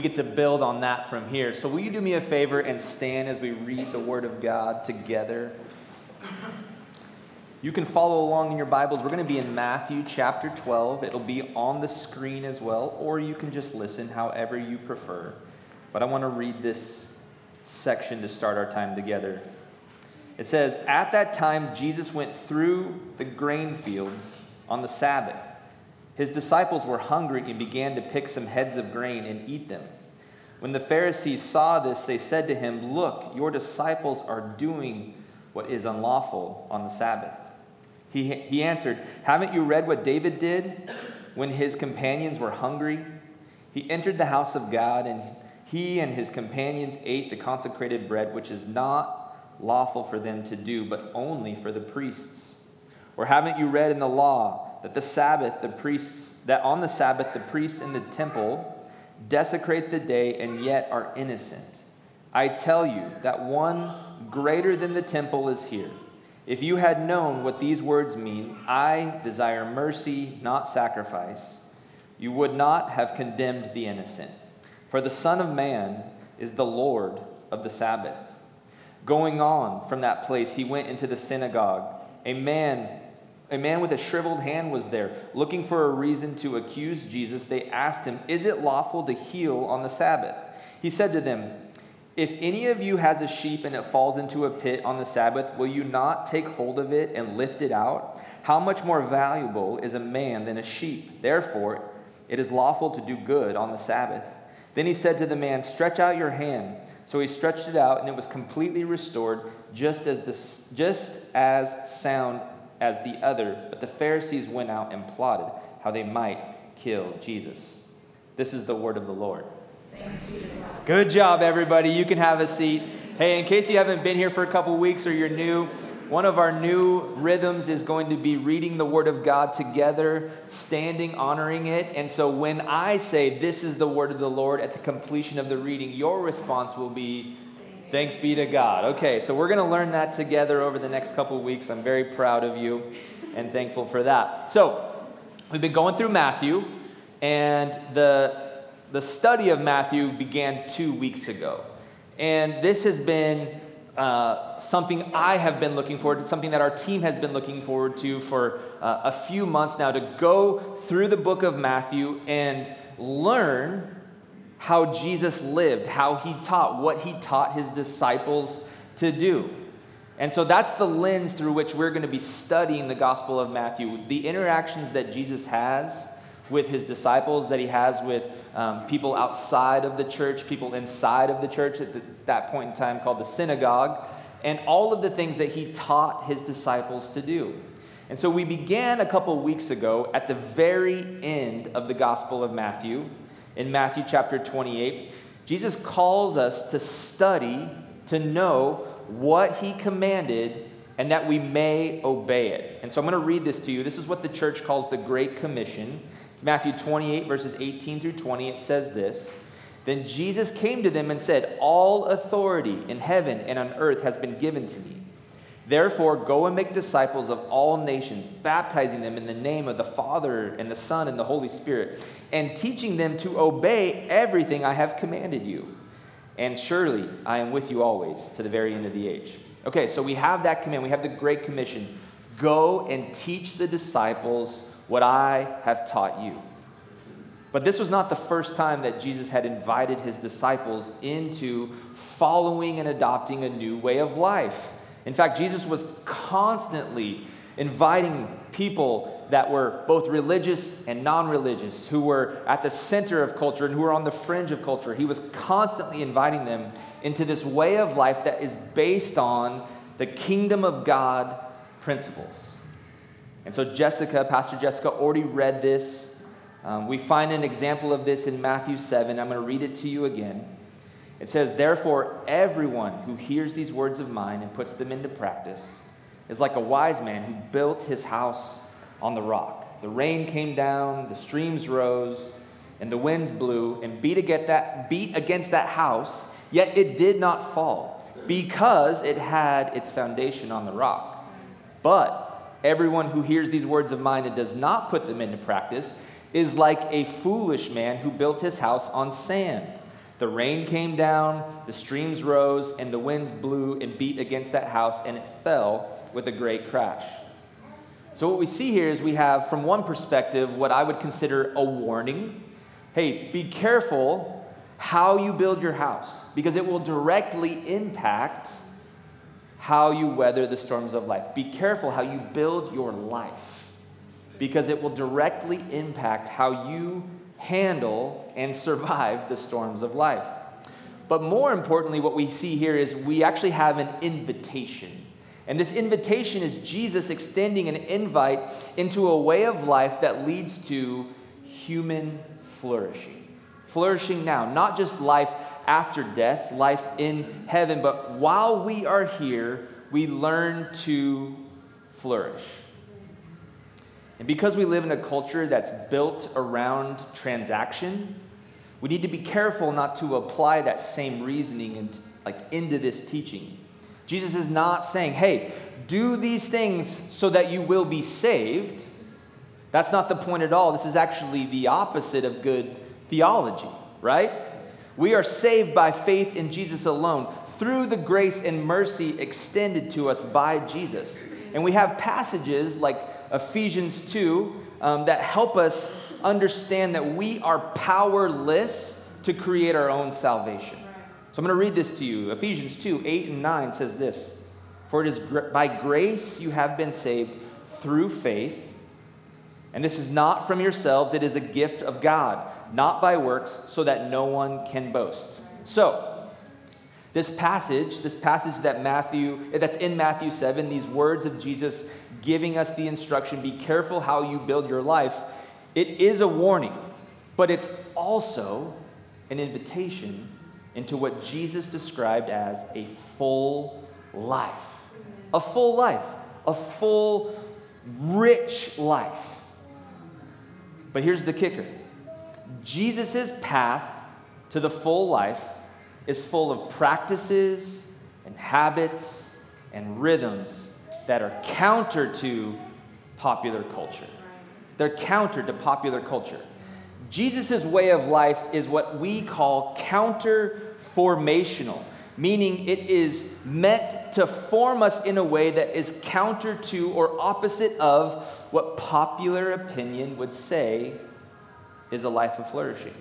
we get to build on that from here. So, will you do me a favor and stand as we read the Word of God together? You can follow along in your Bibles. We're going to be in Matthew chapter 12. It'll be on the screen as well, or you can just listen however you prefer. But I want to read this section to start our time together. It says, At that time, Jesus went through the grain fields on the Sabbath. His disciples were hungry and began to pick some heads of grain and eat them. When the Pharisees saw this, they said to him, Look, your disciples are doing what is unlawful on the Sabbath. He, he answered, Haven't you read what David did when his companions were hungry? He entered the house of God, and he and his companions ate the consecrated bread, which is not lawful for them to do, but only for the priests. Or haven't you read in the law? That the Sabbath, the priests, that on the Sabbath the priests in the temple desecrate the day and yet are innocent. I tell you that one greater than the temple is here. If you had known what these words mean, I desire mercy, not sacrifice, you would not have condemned the innocent. For the Son of Man is the Lord of the Sabbath. Going on from that place, he went into the synagogue. A man a man with a shriveled hand was there. Looking for a reason to accuse Jesus, they asked him, Is it lawful to heal on the Sabbath? He said to them, If any of you has a sheep and it falls into a pit on the Sabbath, will you not take hold of it and lift it out? How much more valuable is a man than a sheep? Therefore, it is lawful to do good on the Sabbath. Then he said to the man, Stretch out your hand. So he stretched it out, and it was completely restored, just as, the, just as sound as the other, but the Pharisees went out and plotted how they might kill Jesus. This is the word of the Lord. Good job, everybody. You can have a seat. Hey, in case you haven't been here for a couple weeks or you're new, one of our new rhythms is going to be reading the Word of God together, standing, honoring it. And so when I say, This is the Word of the Lord at the completion of the reading, your response will be, Thanks be to God. Okay, so we're going to learn that together over the next couple weeks. I'm very proud of you and thankful for that. So, we've been going through Matthew, and the, the study of Matthew began two weeks ago. And this has been uh, something I have been looking forward to, something that our team has been looking forward to for uh, a few months now to go through the book of Matthew and learn how Jesus lived, how he taught, what he taught his disciples to do. And so that's the lens through which we're going to be studying the Gospel of Matthew. The interactions that Jesus has with his disciples, that he has with um, people outside of the church, people inside of the church at the, that point in time called the synagogue, and all of the things that he taught his disciples to do. And so we began a couple weeks ago at the very end of the Gospel of Matthew in Matthew chapter 28, Jesus calls us to study to know what he commanded and that we may obey it. And so I'm going to read this to you. This is what the church calls the Great Commission. It's Matthew 28, verses 18 through 20. It says this Then Jesus came to them and said, All authority in heaven and on earth has been given to me. Therefore, go and make disciples of all nations, baptizing them in the name of the Father and the Son and the Holy Spirit, and teaching them to obey everything I have commanded you. And surely I am with you always to the very end of the age. Okay, so we have that command. We have the Great Commission go and teach the disciples what I have taught you. But this was not the first time that Jesus had invited his disciples into following and adopting a new way of life. In fact, Jesus was constantly inviting people that were both religious and non religious, who were at the center of culture and who were on the fringe of culture. He was constantly inviting them into this way of life that is based on the kingdom of God principles. And so, Jessica, Pastor Jessica, already read this. Um, we find an example of this in Matthew 7. I'm going to read it to you again. It says, Therefore, everyone who hears these words of mine and puts them into practice is like a wise man who built his house on the rock. The rain came down, the streams rose, and the winds blew and beat against that, beat against that house, yet it did not fall because it had its foundation on the rock. But everyone who hears these words of mine and does not put them into practice is like a foolish man who built his house on sand. The rain came down, the streams rose, and the winds blew and beat against that house, and it fell with a great crash. So, what we see here is we have, from one perspective, what I would consider a warning. Hey, be careful how you build your house because it will directly impact how you weather the storms of life. Be careful how you build your life because it will directly impact how you handle and survive the storms of life. But more importantly, what we see here is we actually have an invitation. And this invitation is Jesus extending an invite into a way of life that leads to human flourishing. Flourishing now, not just life after death, life in heaven, but while we are here, we learn to flourish. And because we live in a culture that's built around transaction, we need to be careful not to apply that same reasoning and like into this teaching. Jesus is not saying, "Hey, do these things so that you will be saved." That's not the point at all. This is actually the opposite of good theology, right? We are saved by faith in Jesus alone through the grace and mercy extended to us by Jesus. And we have passages like Ephesians 2 um, that help us understand that we are powerless to create our own salvation. So I'm going to read this to you. Ephesians 2 8 and 9 says this For it is by grace you have been saved through faith. And this is not from yourselves, it is a gift of God, not by works, so that no one can boast. So, this passage, this passage that Matthew, that's in Matthew 7, these words of Jesus giving us the instruction be careful how you build your life, it is a warning, but it's also an invitation into what Jesus described as a full life. A full life, a full, rich life. But here's the kicker Jesus' path to the full life is full of practices and habits and rhythms that are counter to popular culture. They're counter to popular culture. Jesus' way of life is what we call counter formational, meaning it is meant to form us in a way that is counter to or opposite of what popular opinion would say is a life of flourishing.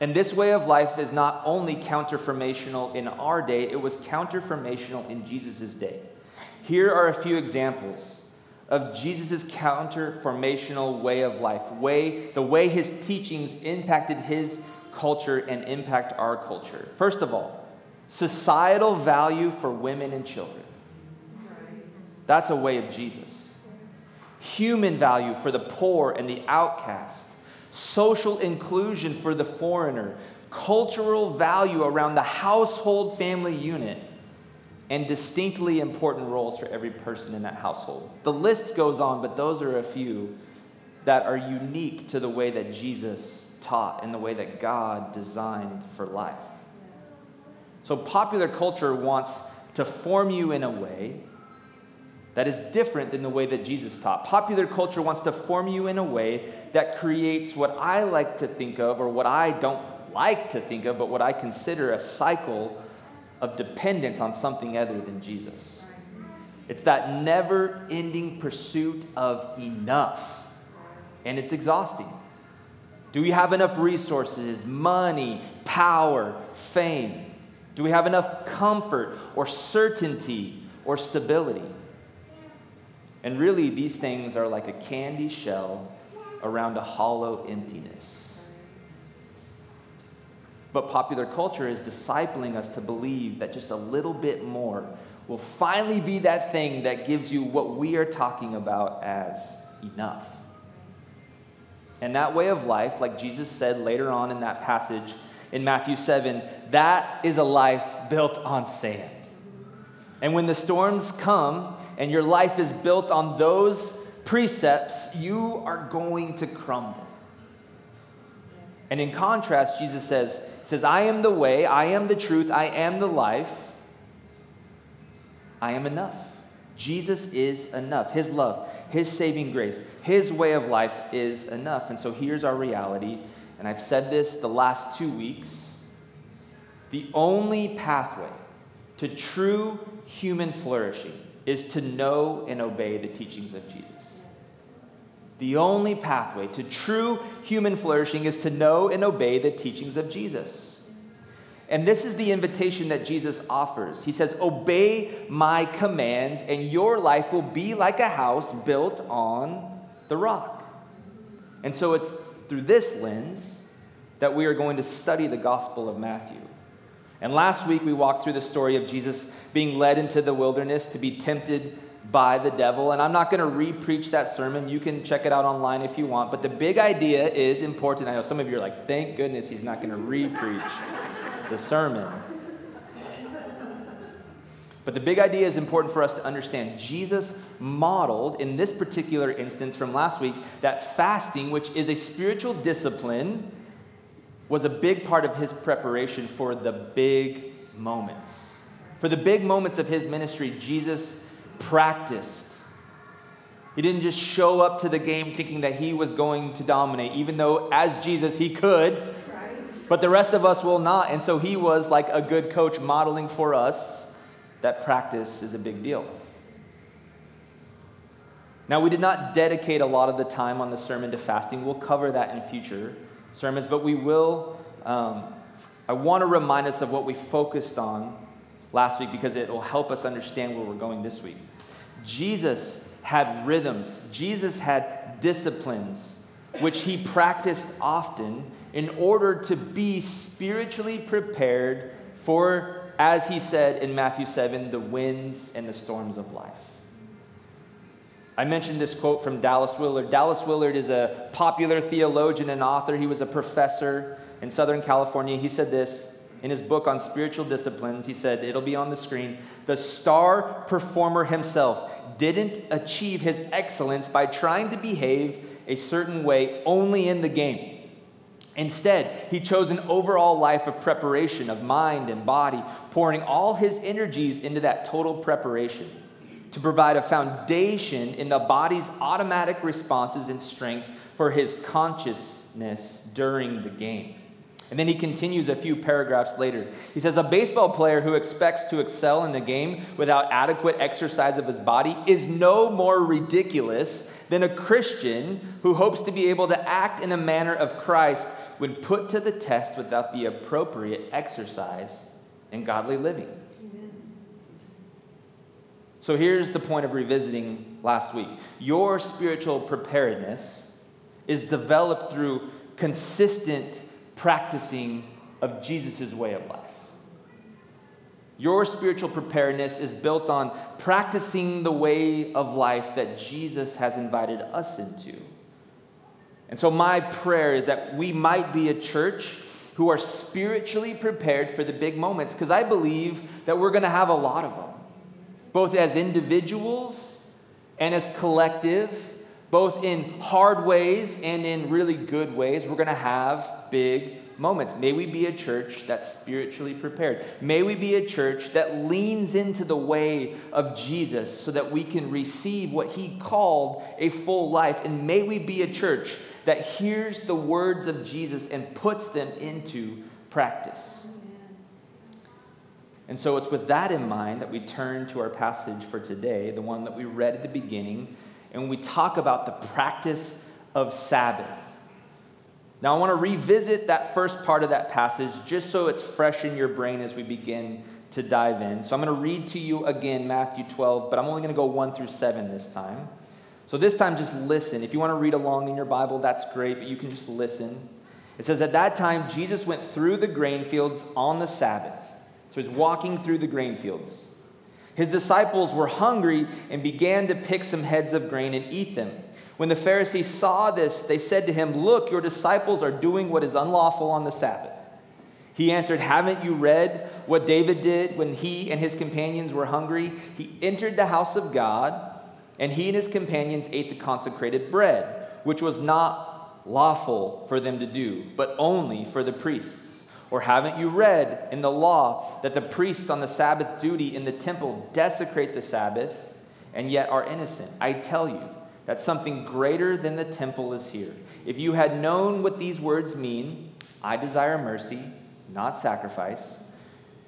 And this way of life is not only counterformational in our day, it was counterformational in Jesus' day. Here are a few examples of Jesus' counterformational way of life, way, the way his teachings impacted his culture and impact our culture. First of all, societal value for women and children. That's a way of Jesus. Human value for the poor and the outcast social inclusion for the foreigner, cultural value around the household family unit, and distinctly important roles for every person in that household. The list goes on, but those are a few that are unique to the way that Jesus taught and the way that God designed for life. So, popular culture wants to form you in a way that is different than the way that Jesus taught. Popular culture wants to form you in a way that creates what I like to think of, or what I don't like to think of, but what I consider a cycle of dependence on something other than Jesus. It's that never ending pursuit of enough, and it's exhausting. Do we have enough resources, money, power, fame? Do we have enough comfort or certainty or stability? And really, these things are like a candy shell around a hollow emptiness. But popular culture is discipling us to believe that just a little bit more will finally be that thing that gives you what we are talking about as enough. And that way of life, like Jesus said later on in that passage in Matthew 7, that is a life built on sand. And when the storms come and your life is built on those precepts, you are going to crumble. And in contrast, Jesus says, says, I am the way, I am the truth, I am the life. I am enough. Jesus is enough. His love, His saving grace, His way of life is enough. And so here's our reality. And I've said this the last two weeks. The only pathway to true human flourishing is to know and obey the teachings of Jesus. The only pathway to true human flourishing is to know and obey the teachings of Jesus. And this is the invitation that Jesus offers. He says, Obey my commands, and your life will be like a house built on the rock. And so it's through this lens that we are going to study the Gospel of Matthew. And last week we walked through the story of Jesus being led into the wilderness to be tempted by the devil. And I'm not going to re preach that sermon. You can check it out online if you want. But the big idea is important. I know some of you are like, thank goodness he's not going to re preach the sermon. But the big idea is important for us to understand. Jesus modeled, in this particular instance from last week, that fasting, which is a spiritual discipline, was a big part of his preparation for the big moments. For the big moments of his ministry, Jesus practiced. He didn't just show up to the game thinking that he was going to dominate, even though as Jesus he could but the rest of us will not. And so he was like a good coach modeling for us that practice is a big deal. Now, we did not dedicate a lot of the time on the sermon to fasting. We'll cover that in future sermons, but we will. Um, I want to remind us of what we focused on last week because it will help us understand where we're going this week. Jesus had rhythms, Jesus had disciplines, which he practiced often in order to be spiritually prepared for, as he said in Matthew 7, the winds and the storms of life. I mentioned this quote from Dallas Willard. Dallas Willard is a popular theologian and author. He was a professor in Southern California. He said this in his book on spiritual disciplines. He said, it'll be on the screen. The star performer himself didn't achieve his excellence by trying to behave a certain way only in the game. Instead, he chose an overall life of preparation of mind and body, pouring all his energies into that total preparation to provide a foundation in the body's automatic responses and strength for his consciousness during the game. And then he continues a few paragraphs later. He says, A baseball player who expects to excel in the game without adequate exercise of his body is no more ridiculous than a Christian who hopes to be able to act in a manner of Christ when put to the test without the appropriate exercise and godly living. So here's the point of revisiting last week your spiritual preparedness is developed through consistent practicing of Jesus' way of life. Your spiritual preparedness is built on practicing the way of life that Jesus has invited us into. And so, my prayer is that we might be a church who are spiritually prepared for the big moments, because I believe that we're going to have a lot of them, both as individuals and as collective, both in hard ways and in really good ways. We're going to have big moments. May we be a church that's spiritually prepared. May we be a church that leans into the way of Jesus so that we can receive what he called a full life. And may we be a church that hears the words of Jesus and puts them into practice. And so it's with that in mind that we turn to our passage for today, the one that we read at the beginning, and we talk about the practice of Sabbath. Now, I want to revisit that first part of that passage just so it's fresh in your brain as we begin to dive in. So I'm going to read to you again Matthew 12, but I'm only going to go 1 through 7 this time. So this time, just listen. If you want to read along in your Bible, that's great, but you can just listen. It says, At that time, Jesus went through the grain fields on the Sabbath. So he's walking through the grain fields. His disciples were hungry and began to pick some heads of grain and eat them. When the Pharisees saw this, they said to him, Look, your disciples are doing what is unlawful on the Sabbath. He answered, Haven't you read what David did when he and his companions were hungry? He entered the house of God and he and his companions ate the consecrated bread, which was not lawful for them to do, but only for the priests. Or haven't you read in the law that the priests on the Sabbath duty in the temple desecrate the Sabbath and yet are innocent. I tell you that something greater than the temple is here. If you had known what these words mean, I desire mercy, not sacrifice,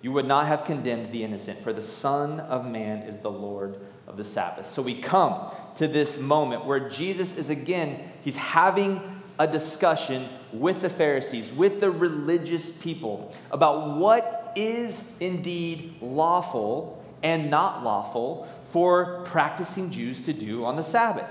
you would not have condemned the innocent, for the Son of Man is the Lord of the Sabbath. So we come to this moment where Jesus is again, he's having a discussion with the Pharisees, with the religious people, about what is indeed lawful and not lawful for practicing Jews to do on the Sabbath.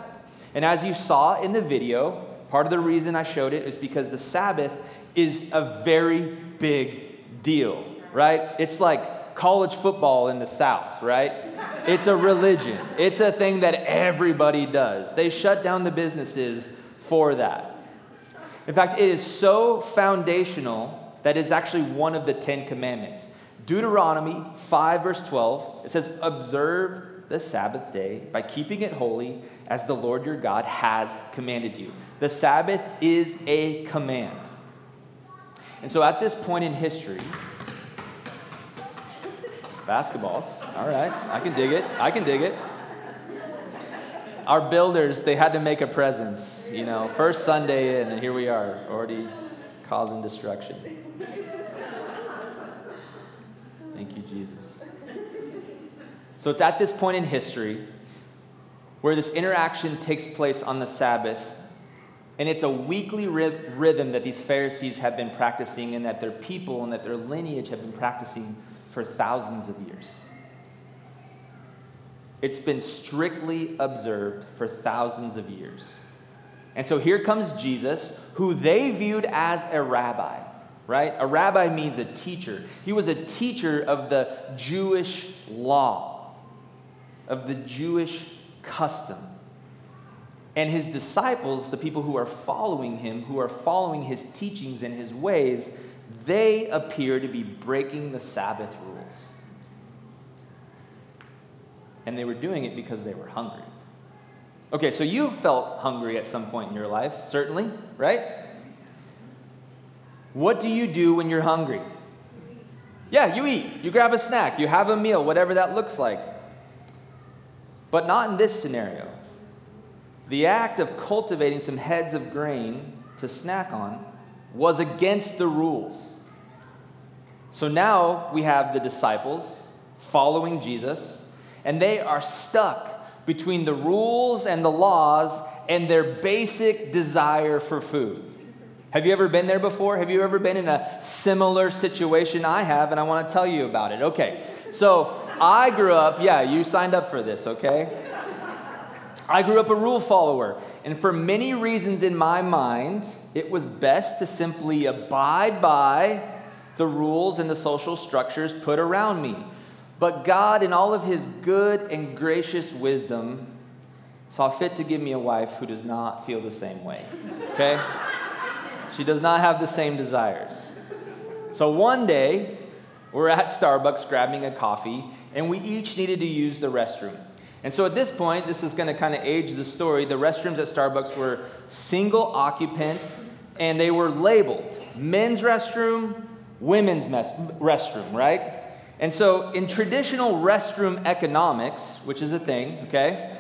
And as you saw in the video, part of the reason I showed it is because the Sabbath is a very big deal, right? It's like college football in the South, right? It's a religion, it's a thing that everybody does. They shut down the businesses for that. In fact, it is so foundational that it's actually one of the Ten Commandments. Deuteronomy 5, verse 12, it says, Observe the Sabbath day by keeping it holy as the Lord your God has commanded you. The Sabbath is a command. And so at this point in history, basketballs, all right, I can dig it, I can dig it. Our builders, they had to make a presence, you know, first Sunday in, and here we are, already causing destruction. Thank you, Jesus. So it's at this point in history where this interaction takes place on the Sabbath. And it's a weekly rhythm that these Pharisees have been practicing, and that their people and that their lineage have been practicing for thousands of years. It's been strictly observed for thousands of years. And so here comes Jesus, who they viewed as a rabbi right? A rabbi means a teacher. He was a teacher of the Jewish law, of the Jewish custom. And his disciples, the people who are following him, who are following his teachings and his ways, they appear to be breaking the Sabbath rules. And they were doing it because they were hungry. Okay, so you've felt hungry at some point in your life, certainly, right? What do you do when you're hungry? Yeah, you eat. You grab a snack. You have a meal, whatever that looks like. But not in this scenario. The act of cultivating some heads of grain to snack on was against the rules. So now we have the disciples following Jesus, and they are stuck between the rules and the laws and their basic desire for food. Have you ever been there before? Have you ever been in a similar situation? I have, and I want to tell you about it. Okay, so I grew up, yeah, you signed up for this, okay? I grew up a rule follower, and for many reasons in my mind, it was best to simply abide by the rules and the social structures put around me. But God, in all of His good and gracious wisdom, saw fit to give me a wife who does not feel the same way, okay? She does not have the same desires. So one day, we're at Starbucks grabbing a coffee, and we each needed to use the restroom. And so at this point, this is going to kind of age the story. The restrooms at Starbucks were single occupant, and they were labeled men's restroom, women's mes- restroom, right? And so in traditional restroom economics, which is a thing, okay?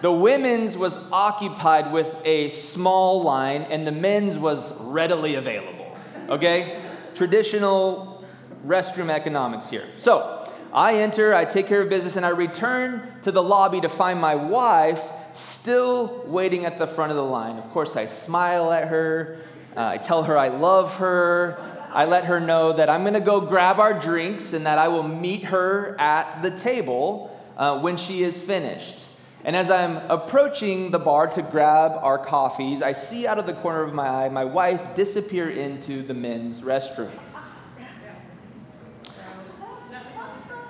The women's was occupied with a small line, and the men's was readily available. Okay? Traditional restroom economics here. So I enter, I take care of business, and I return to the lobby to find my wife still waiting at the front of the line. Of course, I smile at her, uh, I tell her I love her. I let her know that I'm going to go grab our drinks and that I will meet her at the table uh, when she is finished. And as I'm approaching the bar to grab our coffees, I see out of the corner of my eye my wife disappear into the men's restroom.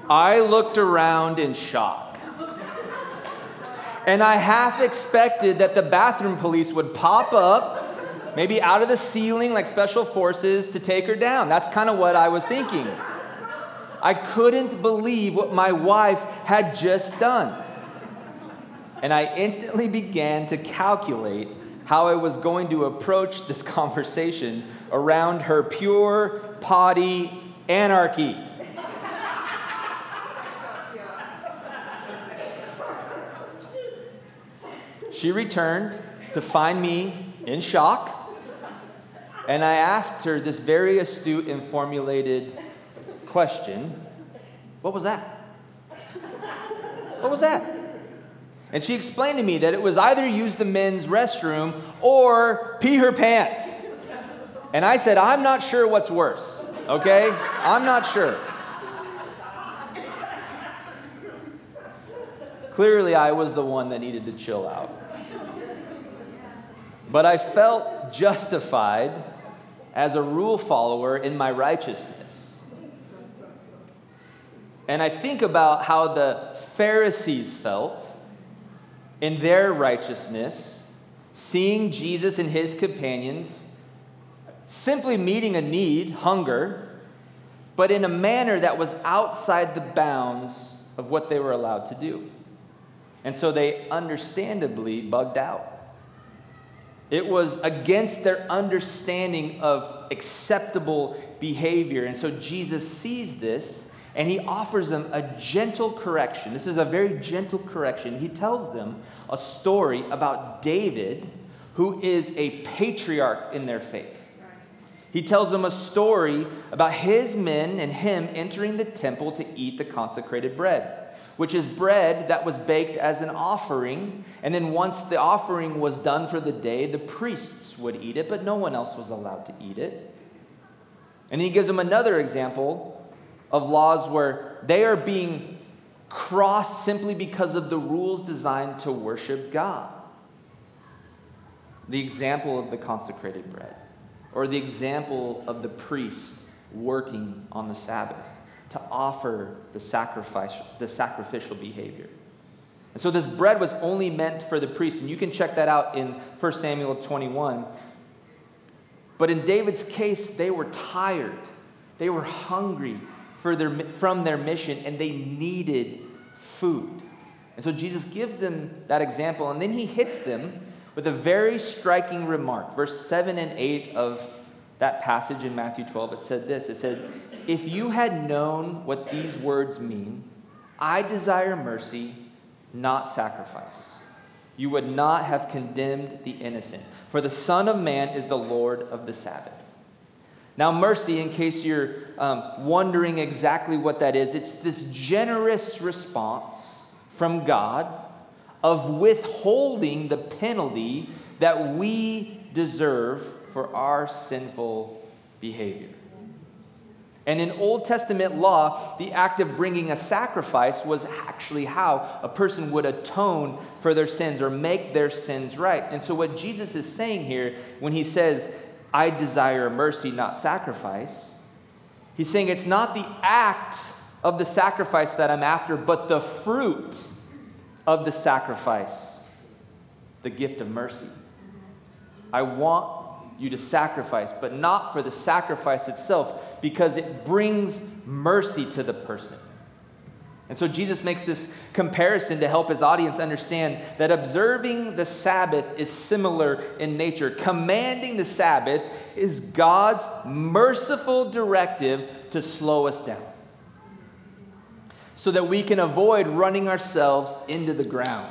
I looked around in shock. And I half expected that the bathroom police would pop up, maybe out of the ceiling like special forces, to take her down. That's kind of what I was thinking. I couldn't believe what my wife had just done and I instantly began to calculate how I was going to approach this conversation around her pure potty anarchy. she returned to find me in shock. And I asked her this very astute and formulated question What was that? What was that? And she explained to me that it was either use the men's restroom or pee her pants. And I said, I'm not sure what's worse, okay? I'm not sure. Clearly, I was the one that needed to chill out. But I felt justified as a rule follower in my righteousness. And I think about how the Pharisees felt in their righteousness, seeing Jesus and his companions simply meeting a need, hunger, but in a manner that was outside the bounds of what they were allowed to do. And so they understandably bugged out. It was against their understanding of acceptable behavior. And so Jesus sees this and he offers them a gentle correction. This is a very gentle correction. He tells them a story about David, who is a patriarch in their faith. He tells them a story about his men and him entering the temple to eat the consecrated bread which is bread that was baked as an offering. And then once the offering was done for the day, the priests would eat it, but no one else was allowed to eat it. And he gives them another example of laws where they are being crossed simply because of the rules designed to worship God. The example of the consecrated bread, or the example of the priest working on the Sabbath to offer the sacrifice, the sacrificial behavior. And so this bread was only meant for the priest, and you can check that out in 1 Samuel 21. But in David's case, they were tired. They were hungry for their, from their mission, and they needed food. And so Jesus gives them that example, and then he hits them with a very striking remark. Verse 7 and 8 of that passage in Matthew 12, it said this It said, if you had known what these words mean, I desire mercy, not sacrifice, you would not have condemned the innocent. For the Son of Man is the Lord of the Sabbath. Now, mercy, in case you're um, wondering exactly what that is, it's this generous response from God of withholding the penalty that we deserve for our sinful behavior. And in Old Testament law, the act of bringing a sacrifice was actually how a person would atone for their sins or make their sins right. And so, what Jesus is saying here when he says, I desire mercy, not sacrifice, he's saying it's not the act of the sacrifice that I'm after, but the fruit of the sacrifice, the gift of mercy. I want you to sacrifice, but not for the sacrifice itself, because it brings mercy to the person. And so Jesus makes this comparison to help his audience understand that observing the Sabbath is similar in nature. Commanding the Sabbath is God's merciful directive to slow us down so that we can avoid running ourselves into the ground.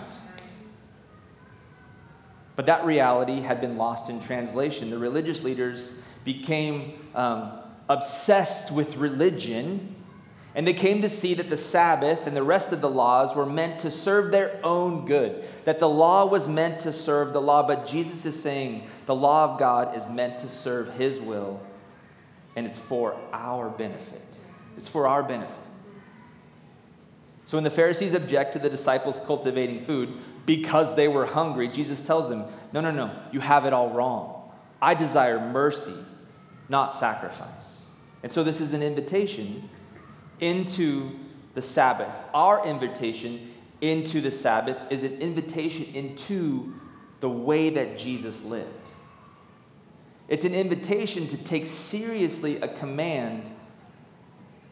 But that reality had been lost in translation. The religious leaders became um, obsessed with religion, and they came to see that the Sabbath and the rest of the laws were meant to serve their own good, that the law was meant to serve the law. But Jesus is saying the law of God is meant to serve His will, and it's for our benefit. It's for our benefit. So when the Pharisees object to the disciples cultivating food, because they were hungry, Jesus tells them, No, no, no, you have it all wrong. I desire mercy, not sacrifice. And so this is an invitation into the Sabbath. Our invitation into the Sabbath is an invitation into the way that Jesus lived. It's an invitation to take seriously a command,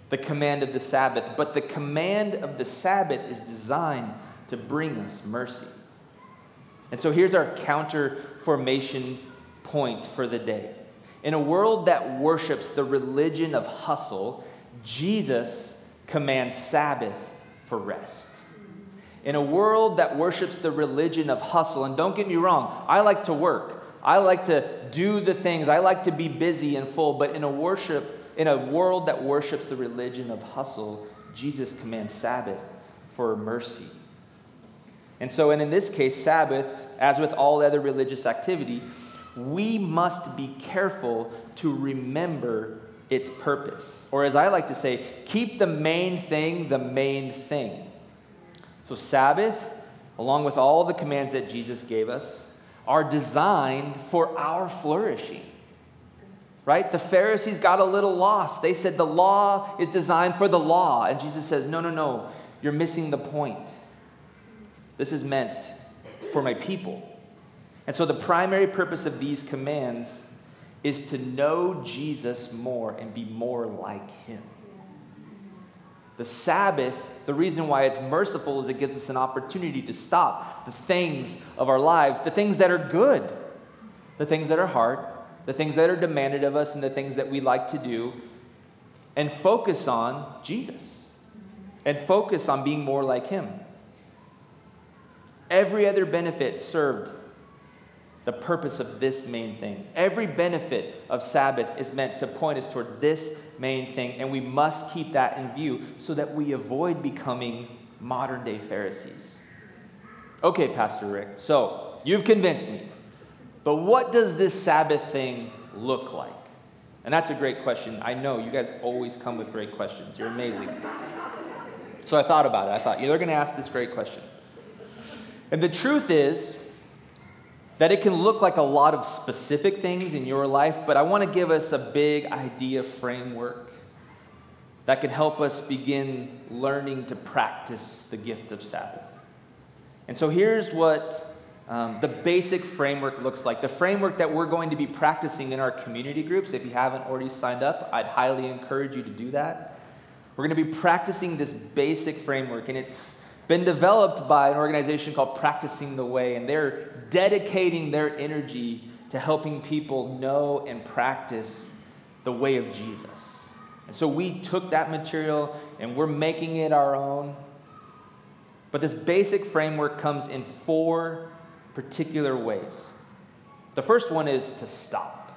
the command of the Sabbath. But the command of the Sabbath is designed to bring us mercy. And so here's our counter formation point for the day. In a world that worships the religion of hustle, Jesus commands Sabbath for rest. In a world that worships the religion of hustle, and don't get me wrong, I like to work. I like to do the things. I like to be busy and full, but in a worship in a world that worships the religion of hustle, Jesus commands Sabbath for mercy. And so, and in this case, Sabbath, as with all other religious activity, we must be careful to remember its purpose. Or as I like to say, keep the main thing the main thing. So, Sabbath, along with all the commands that Jesus gave us, are designed for our flourishing. Right? The Pharisees got a little lost. They said the law is designed for the law. And Jesus says, no, no, no, you're missing the point. This is meant for my people. And so, the primary purpose of these commands is to know Jesus more and be more like him. The Sabbath, the reason why it's merciful is it gives us an opportunity to stop the things of our lives, the things that are good, the things that are hard, the things that are demanded of us, and the things that we like to do, and focus on Jesus and focus on being more like him. Every other benefit served the purpose of this main thing. Every benefit of Sabbath is meant to point us toward this main thing, and we must keep that in view so that we avoid becoming modern day Pharisees. Okay, Pastor Rick, so you've convinced me. But what does this Sabbath thing look like? And that's a great question. I know you guys always come with great questions. You're amazing. So I thought about it. I thought, they're going to ask this great question. And the truth is, that it can look like a lot of specific things in your life, but I want to give us a big idea framework that can help us begin learning to practice the gift of Sabbath. And so here's what um, the basic framework looks like. The framework that we're going to be practicing in our community groups. If you haven't already signed up, I'd highly encourage you to do that. We're going to be practicing this basic framework, and it's been developed by an organization called Practicing the Way, and they're dedicating their energy to helping people know and practice the way of Jesus. And so we took that material and we're making it our own. But this basic framework comes in four particular ways. The first one is to stop.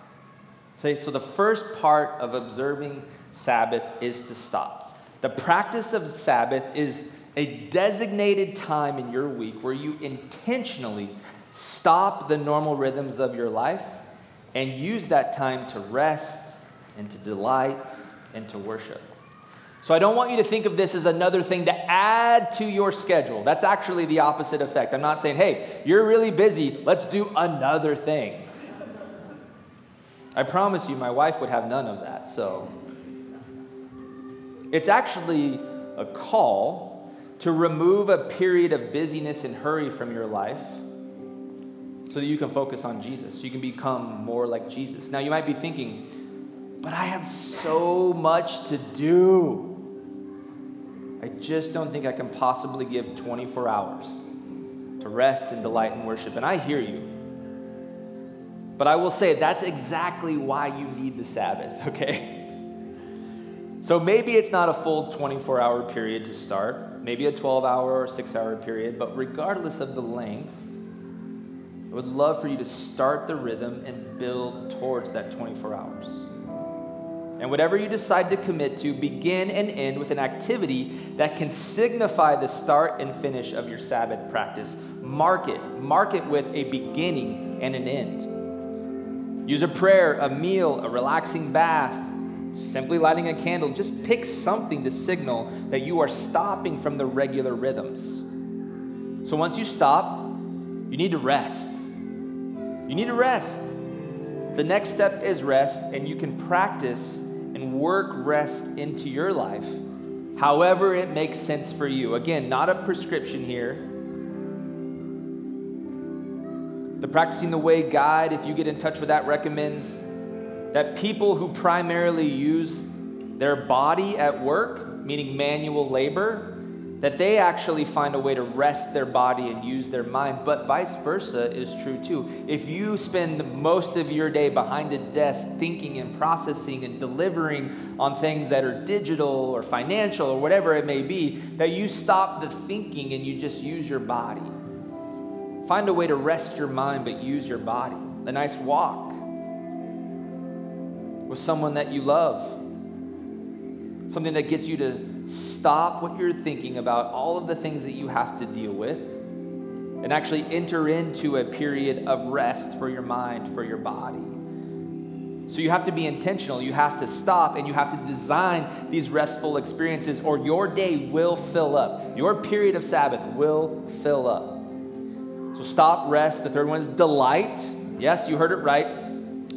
Say so the first part of observing Sabbath is to stop. The practice of Sabbath is a designated time in your week where you intentionally stop the normal rhythms of your life and use that time to rest and to delight and to worship. So I don't want you to think of this as another thing to add to your schedule. That's actually the opposite effect. I'm not saying, hey, you're really busy, let's do another thing. I promise you, my wife would have none of that. So it's actually a call to remove a period of busyness and hurry from your life so that you can focus on Jesus, so you can become more like Jesus. Now, you might be thinking, but I have so much to do. I just don't think I can possibly give 24 hours to rest and delight and worship. And I hear you. But I will say that's exactly why you need the Sabbath, okay? So maybe it's not a full 24 hour period to start maybe a 12 hour or 6 hour period, but regardless of the length, I would love for you to start the rhythm and build towards that 24 hours. And whatever you decide to commit to, begin and end with an activity that can signify the start and finish of your Sabbath practice. Mark it. Mark it with a beginning and an end. Use a prayer, a meal, a relaxing bath, simply lighting a candle, just pick something to signal that you are stopping from the regular rhythms. So once you stop, you need to rest. You need to rest. The next step is rest, and you can practice and work rest into your life however it makes sense for you. Again, not a prescription here. The Practicing the Way guide, if you get in touch with that, recommends that people who primarily use their body at work, meaning manual labor, that they actually find a way to rest their body and use their mind, but vice versa is true too. If you spend most of your day behind a desk thinking and processing and delivering on things that are digital or financial or whatever it may be, that you stop the thinking and you just use your body. Find a way to rest your mind but use your body. A nice walk with someone that you love, something that gets you to stop what you're thinking about, all of the things that you have to deal with, and actually enter into a period of rest for your mind, for your body. So you have to be intentional. You have to stop and you have to design these restful experiences, or your day will fill up. Your period of Sabbath will fill up. So stop, rest. The third one is delight. Yes, you heard it right.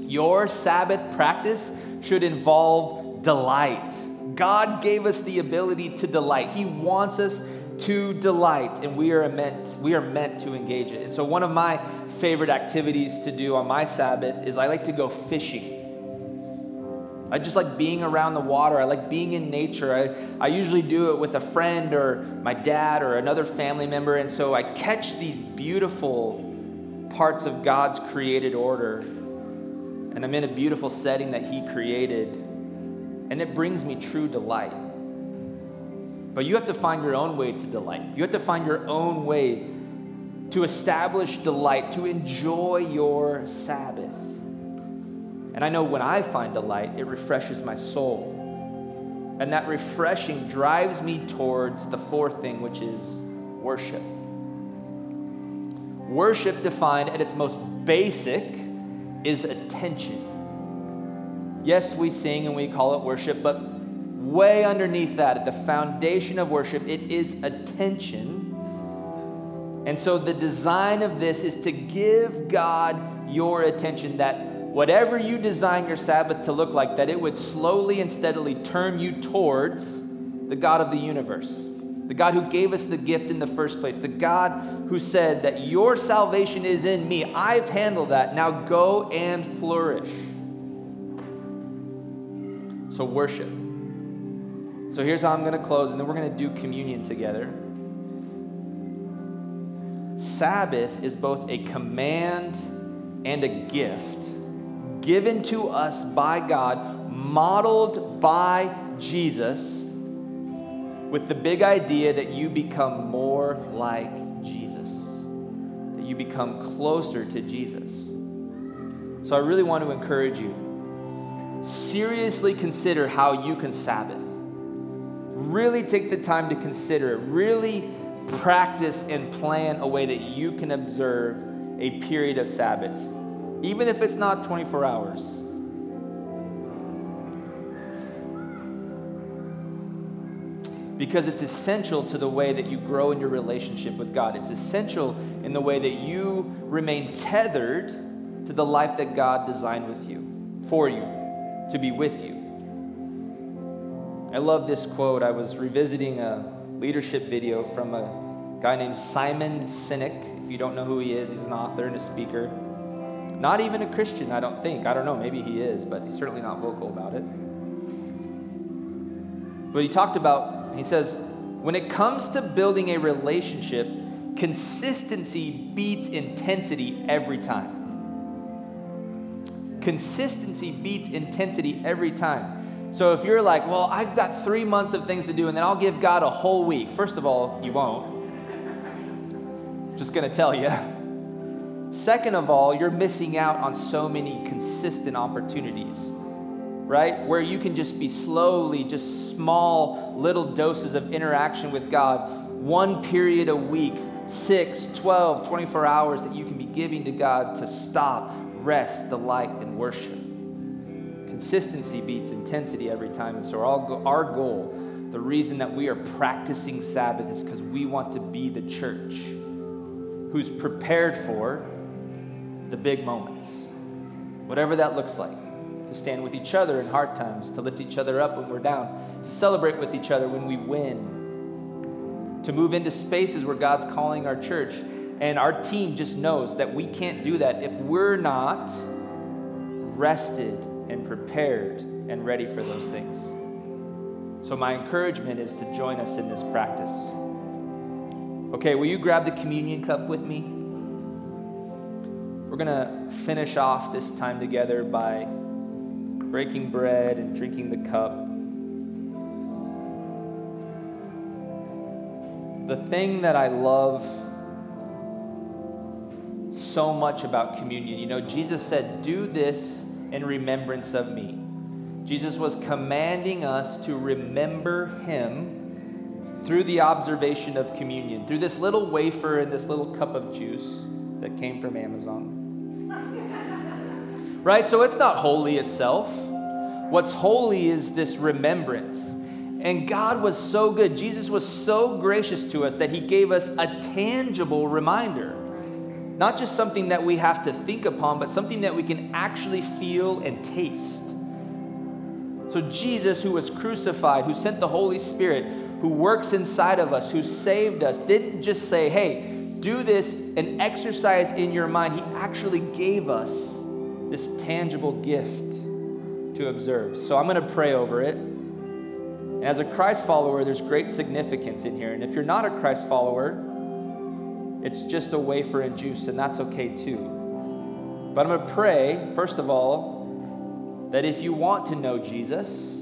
Your Sabbath practice should involve delight. God gave us the ability to delight. He wants us to delight, and we are meant we are meant to engage it. And so, one of my favorite activities to do on my Sabbath is I like to go fishing. I just like being around the water. I like being in nature. I, I usually do it with a friend or my dad or another family member. And so I catch these beautiful parts of God's created order. And I'm in a beautiful setting that He created and it brings me true delight. But you have to find your own way to delight. You have to find your own way to establish delight, to enjoy your Sabbath. And I know when I find delight, it refreshes my soul. And that refreshing drives me towards the fourth thing, which is worship. Worship, defined at its most basic, is attention. Yes, we sing and we call it worship, but way underneath that, at the foundation of worship, it is attention. And so the design of this is to give God your attention that whatever you design your Sabbath to look like, that it would slowly and steadily turn you towards the God of the universe, the God who gave us the gift in the first place, the God who said that your salvation is in me. I've handled that. Now go and flourish. So, worship. So, here's how I'm going to close, and then we're going to do communion together. Sabbath is both a command and a gift given to us by God, modeled by Jesus, with the big idea that you become more like Jesus, that you become closer to Jesus. So I really want to encourage you seriously consider how you can Sabbath. Really take the time to consider it. Really practice and plan a way that you can observe a period of Sabbath, even if it's not 24 hours. Because it's essential to the way that you grow in your relationship with God. It's essential in the way that you remain tethered to the life that God designed with you, for you to be with you. I love this quote. I was revisiting a leadership video from a guy named Simon Sinek. If you don't know who he is, he's an author and a speaker. Not even a Christian, I don't think. I don't know, maybe he is, but he's certainly not vocal about it. But he talked about, he says, when it comes to building a relationship, consistency beats intensity every time. Consistency beats intensity every time. So if you're like, well, I've got three months of things to do and then I'll give God a whole week, first of all, you won't. Just gonna tell you. Second of all, you're missing out on so many consistent opportunities, right? Where you can just be slowly, just small little doses of interaction with God, one period a week, 6, 12, 24 hours that you can be giving to God to stop, rest, delight, and worship. Consistency beats intensity every time. And so, our, our goal, the reason that we are practicing Sabbath is because we want to be the church who's prepared for the big moments, whatever that looks like. To stand with each other in hard times, to lift each other up when we're down, to celebrate with each other when we win, to move into spaces where God's calling our church and our team just knows that we can't do that if we're not rested and prepared and ready for those things. So, my encouragement is to join us in this practice. Okay, will you grab the communion cup with me? We're going to finish off this time together by breaking bread and drinking the cup. The thing that I love so much about communion, you know, Jesus said, Do this in remembrance of me. Jesus was commanding us to remember him through the observation of communion, through this little wafer and this little cup of juice that came from Amazon. Right? So it's not holy itself. What's holy is this remembrance. And God was so good. Jesus was so gracious to us that he gave us a tangible reminder. Not just something that we have to think upon, but something that we can actually feel and taste. So, Jesus, who was crucified, who sent the Holy Spirit, who works inside of us, who saved us, didn't just say, hey, do this and exercise in your mind. He actually gave us this tangible gift to observe. So, I'm going to pray over it. And as a Christ follower, there's great significance in here. And if you're not a Christ follower, it's just a wafer and juice, and that's okay too. But I'm going to pray, first of all, that if you want to know Jesus,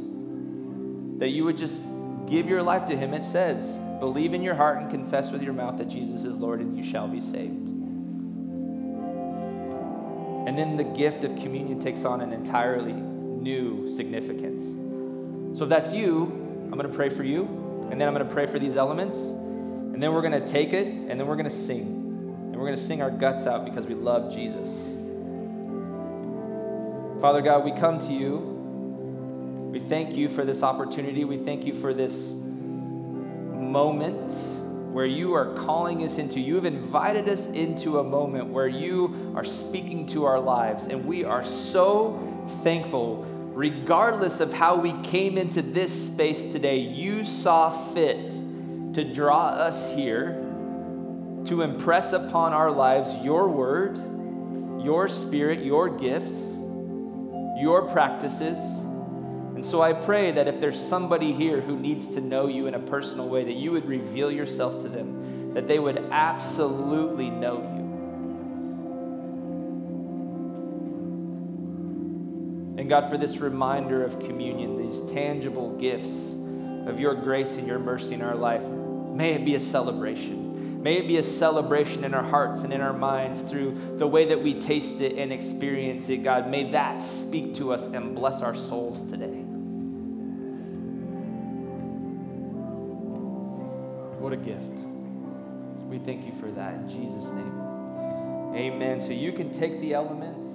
that you would just give your life to him. It says, believe in your heart and confess with your mouth that Jesus is Lord and you shall be saved. And then the gift of communion takes on an entirely new significance. So if that's you, I'm going to pray for you, and then I'm going to pray for these elements, and then we're going to take it, and then we're going to sing. And we're going to sing our guts out because we love Jesus. Father God, we come to you. We thank you for this opportunity. We thank you for this moment where you are calling us into. You have invited us into a moment where you are speaking to our lives. And we are so thankful, regardless of how we came into this space today, you saw fit to draw us here to impress upon our lives your word, your spirit, your gifts your practices. And so I pray that if there's somebody here who needs to know you in a personal way, that you would reveal yourself to them, that they would absolutely know you. And God, for this reminder of communion, these tangible gifts of your grace and your mercy in our life, may it be a celebration. May it be a celebration in our hearts and in our minds through the way that we taste it and experience it, God. May that speak to us and bless our souls today. What a gift. We thank you for that in Jesus' name. Amen. So you can take the elements.